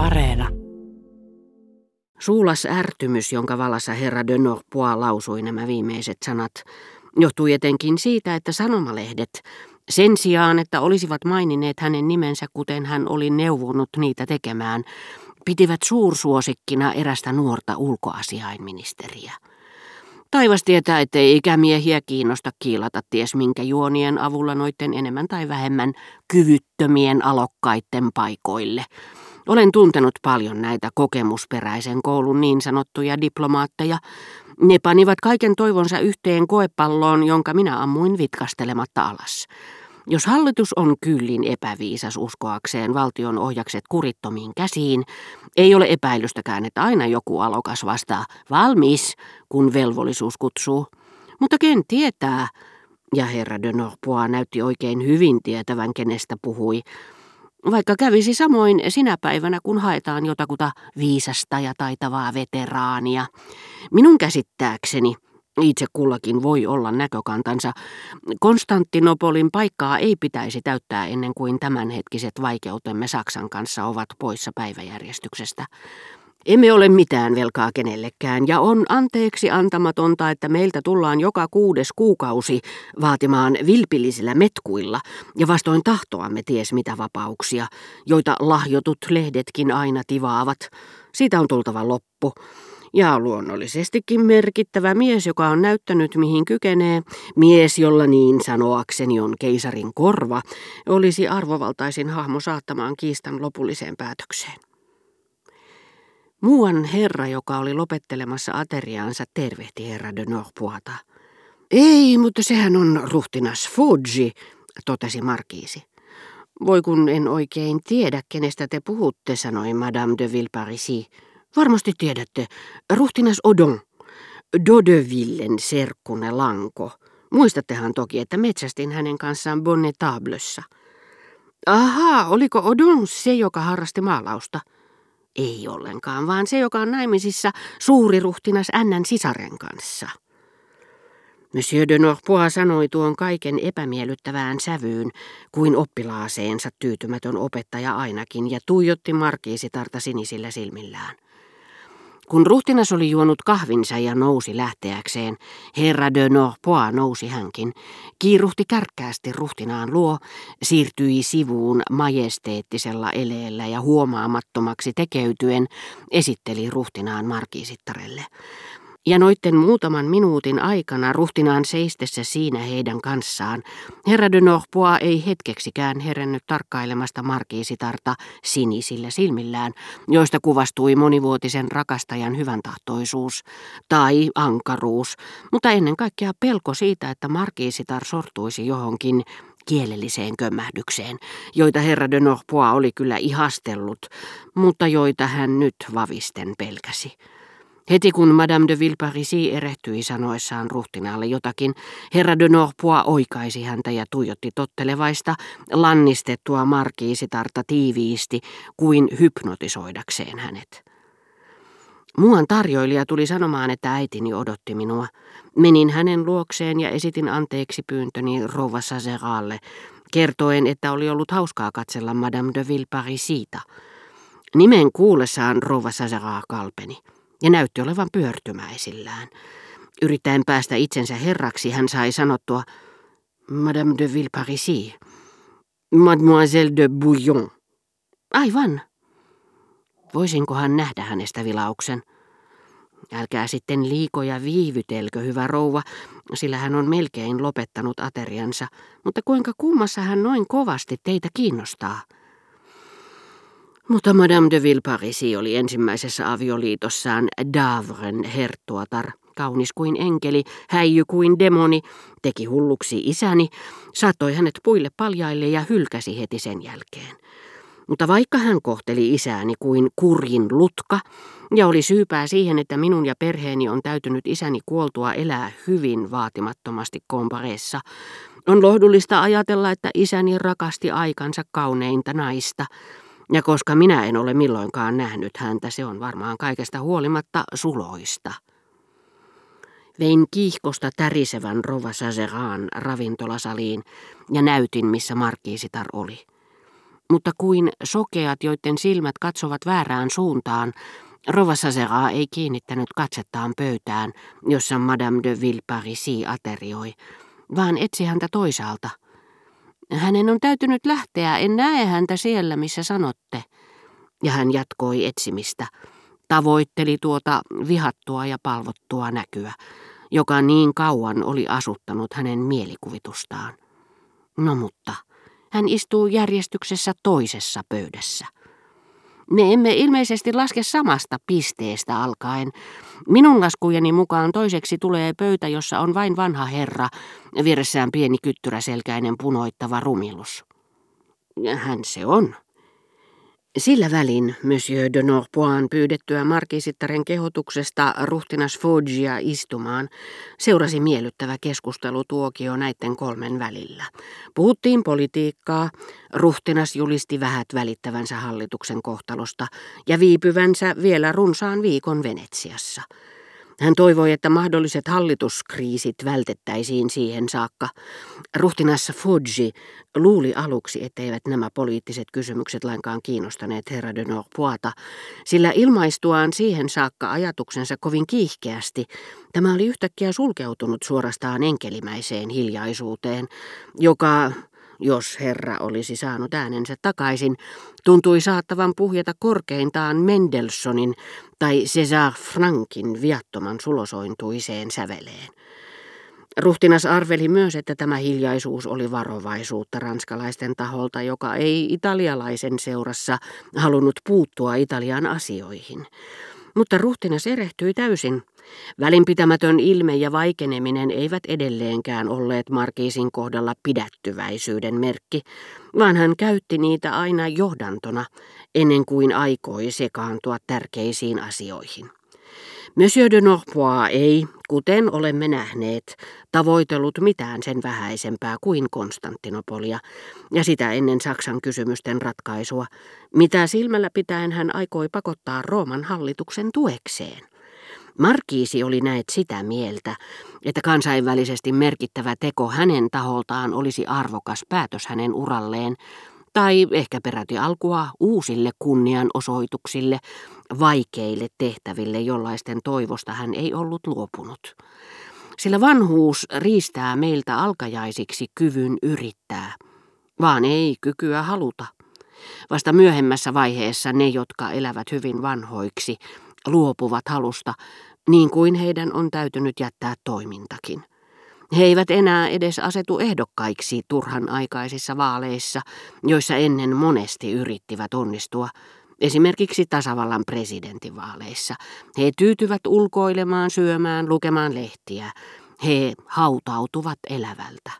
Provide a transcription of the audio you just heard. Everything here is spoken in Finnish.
Areena. Suulas ärtymys, jonka valassa herra de Norpois lausui nämä viimeiset sanat, johtui etenkin siitä, että sanomalehdet, sen sijaan, että olisivat maininneet hänen nimensä, kuten hän oli neuvonut niitä tekemään, pitivät suursuosikkina erästä nuorta ulkoasiainministeriä. Taivas tietää, ettei ikämiehiä kiinnosta kiilata ties minkä juonien avulla noitten enemmän tai vähemmän kyvyttömien alokkaiden paikoille. Olen tuntenut paljon näitä kokemusperäisen koulun niin sanottuja diplomaatteja. Ne panivat kaiken toivonsa yhteen koepalloon, jonka minä ammuin vitkastelematta alas. Jos hallitus on kyllin epäviisas uskoakseen valtion ohjakset kurittomiin käsiin, ei ole epäilystäkään, että aina joku alokas vastaa valmis, kun velvollisuus kutsuu. Mutta ken tietää, ja herra de Norpois näytti oikein hyvin tietävän, kenestä puhui, vaikka kävisi samoin sinä päivänä, kun haetaan jotakuta viisasta ja taitavaa veteraania. Minun käsittääkseni – itse kullakin voi olla näkökantansa. Konstantinopolin paikkaa ei pitäisi täyttää ennen kuin tämänhetkiset vaikeutemme Saksan kanssa ovat poissa päiväjärjestyksestä. Emme ole mitään velkaa kenellekään ja on anteeksi antamatonta, että meiltä tullaan joka kuudes kuukausi vaatimaan vilpillisillä metkuilla ja vastoin tahtoamme ties mitä vapauksia, joita lahjotut lehdetkin aina tivaavat. Siitä on tultava loppu. Ja luonnollisestikin merkittävä mies, joka on näyttänyt mihin kykenee, mies, jolla niin sanoakseni on keisarin korva, olisi arvovaltaisin hahmo saattamaan kiistan lopulliseen päätökseen. Muuan herra, joka oli lopettelemassa ateriaansa, tervehti herra de Norpoita. Ei, mutta sehän on ruhtinas Fuji, totesi markiisi. Voi kun en oikein tiedä, kenestä te puhutte, sanoi Madame de Villeparisi. Varmasti tiedätte, ruhtinas Odon, Dodevillen serkkune Lanko. Muistattehan toki, että metsästin hänen kanssaan Bonnetablessa. Ahaa, oliko Odon se, joka harrasti maalausta? Ei ollenkaan, vaan se, joka on naimisissa suuri ruhtinas Ännän sisaren kanssa. Monsieur de Norpois sanoi tuon kaiken epämiellyttävään sävyyn, kuin oppilaaseensa tyytymätön opettaja ainakin, ja tuijotti markiisitarta sinisillä silmillään. Kun ruhtinas oli juonut kahvinsa ja nousi lähteäkseen, herra de Norpois nousi hänkin, kiiruhti kärkkäästi ruhtinaan luo, siirtyi sivuun majesteettisella eleellä ja huomaamattomaksi tekeytyen esitteli ruhtinaan markiisittarelle. Ja noitten muutaman minuutin aikana ruhtinaan seistessä siinä heidän kanssaan, herra de Norpois ei hetkeksikään herännyt tarkkailemasta markiisitarta sinisillä silmillään, joista kuvastui monivuotisen rakastajan hyväntahtoisuus tai ankaruus, mutta ennen kaikkea pelko siitä, että markiisitar sortuisi johonkin kielelliseen kömmähdykseen, joita herra de Norpois oli kyllä ihastellut, mutta joita hän nyt vavisten pelkäsi. Heti kun Madame de Villeparisi erehtyi sanoessaan ruhtinaalle jotakin, herra de Norpois oikaisi häntä ja tuijotti tottelevaista, lannistettua markiisitarta tiiviisti kuin hypnotisoidakseen hänet. Muuan tarjoilija tuli sanomaan, että äitini odotti minua. Menin hänen luokseen ja esitin anteeksi pyyntöni rouva Sazeralle, kertoen, että oli ollut hauskaa katsella Madame de Villeparisiita. Nimen kuullessaan rouva Sazera kalpeni ja näytti olevan pyörtymäisillään. Yrittäen päästä itsensä herraksi hän sai sanottua Madame de Villeparisi, Mademoiselle de Bouillon. Aivan. Voisinkohan nähdä hänestä vilauksen? Älkää sitten liikoja viivytelkö, hyvä rouva, sillä hän on melkein lopettanut ateriansa, mutta kuinka kummassa hän noin kovasti teitä kiinnostaa? Mutta Madame de Villeparisi oli ensimmäisessä avioliitossaan Davren herttuatar, kaunis kuin enkeli, häijy kuin demoni, teki hulluksi isäni, saattoi hänet puille paljaille ja hylkäsi heti sen jälkeen. Mutta vaikka hän kohteli isääni kuin kurjin lutka, ja oli syypää siihen, että minun ja perheeni on täytynyt isäni kuoltua elää hyvin vaatimattomasti kompareessa, on lohdullista ajatella, että isäni rakasti aikansa kauneinta naista – ja koska minä en ole milloinkaan nähnyt häntä, se on varmaan kaikesta huolimatta suloista. Vein kiihkosta tärisevän Rova Sazeraan ravintolasaliin ja näytin, missä markiisitar oli. Mutta kuin sokeat, joiden silmät katsovat väärään suuntaan, Rova Sasera ei kiinnittänyt katsettaan pöytään, jossa Madame de Villeparisi aterioi, vaan etsi häntä toisaalta. Hänen on täytynyt lähteä, en näe häntä siellä, missä sanotte. Ja hän jatkoi etsimistä, tavoitteli tuota vihattua ja palvottua näkyä, joka niin kauan oli asuttanut hänen mielikuvitustaan. No mutta, hän istuu järjestyksessä toisessa pöydässä. Me emme ilmeisesti laske samasta pisteestä alkaen. Minun laskujeni mukaan toiseksi tulee pöytä, jossa on vain vanha herra, vieressään pieni kyttyräselkäinen punoittava rumilus. Hän se on, sillä välin Monsieur de Norpoin pyydettyä markisittaren kehotuksesta ruhtinas Foggia istumaan seurasi miellyttävä keskustelutuokio näiden kolmen välillä. Puhuttiin politiikkaa, ruhtinas julisti vähät välittävänsä hallituksen kohtalosta ja viipyvänsä vielä runsaan viikon Venetsiassa. Hän toivoi, että mahdolliset hallituskriisit vältettäisiin siihen saakka. Ruhtinas Fudji luuli aluksi, etteivät nämä poliittiset kysymykset lainkaan kiinnostaneet herra de Norpoita, sillä ilmaistuaan siihen saakka ajatuksensa kovin kiihkeästi, tämä oli yhtäkkiä sulkeutunut suorastaan enkelimäiseen hiljaisuuteen, joka jos herra olisi saanut äänensä takaisin, tuntui saattavan puhjeta korkeintaan Mendelssonin tai César Frankin viattoman sulosointuiseen säveleen. Ruhtinas arveli myös, että tämä hiljaisuus oli varovaisuutta ranskalaisten taholta, joka ei italialaisen seurassa halunnut puuttua Italian asioihin. Mutta ruhtinas erehtyi täysin. Välinpitämätön ilme ja vaikeneminen eivät edelleenkään olleet Markiisin kohdalla pidättyväisyyden merkki, vaan hän käytti niitä aina johdantona, ennen kuin aikoi sekaantua tärkeisiin asioihin. Monsieur de Norpois ei, kuten olemme nähneet, tavoitellut mitään sen vähäisempää kuin Konstantinopolia, ja sitä ennen Saksan kysymysten ratkaisua, mitä silmällä pitäen hän aikoi pakottaa Rooman hallituksen tuekseen. Markiisi oli näet sitä mieltä, että kansainvälisesti merkittävä teko hänen taholtaan olisi arvokas päätös hänen uralleen, tai ehkä peräti alkua uusille kunnianosoituksille, vaikeille tehtäville, jollaisten toivosta hän ei ollut luopunut. Sillä vanhuus riistää meiltä alkajaisiksi kyvyn yrittää, vaan ei kykyä haluta. Vasta myöhemmässä vaiheessa ne, jotka elävät hyvin vanhoiksi, luopuvat halusta, niin kuin heidän on täytynyt jättää toimintakin. He eivät enää edes asetu ehdokkaiksi turhan aikaisissa vaaleissa, joissa ennen monesti yrittivät onnistua, esimerkiksi tasavallan presidentinvaaleissa. He tyytyvät ulkoilemaan, syömään, lukemaan lehtiä. He hautautuvat elävältä.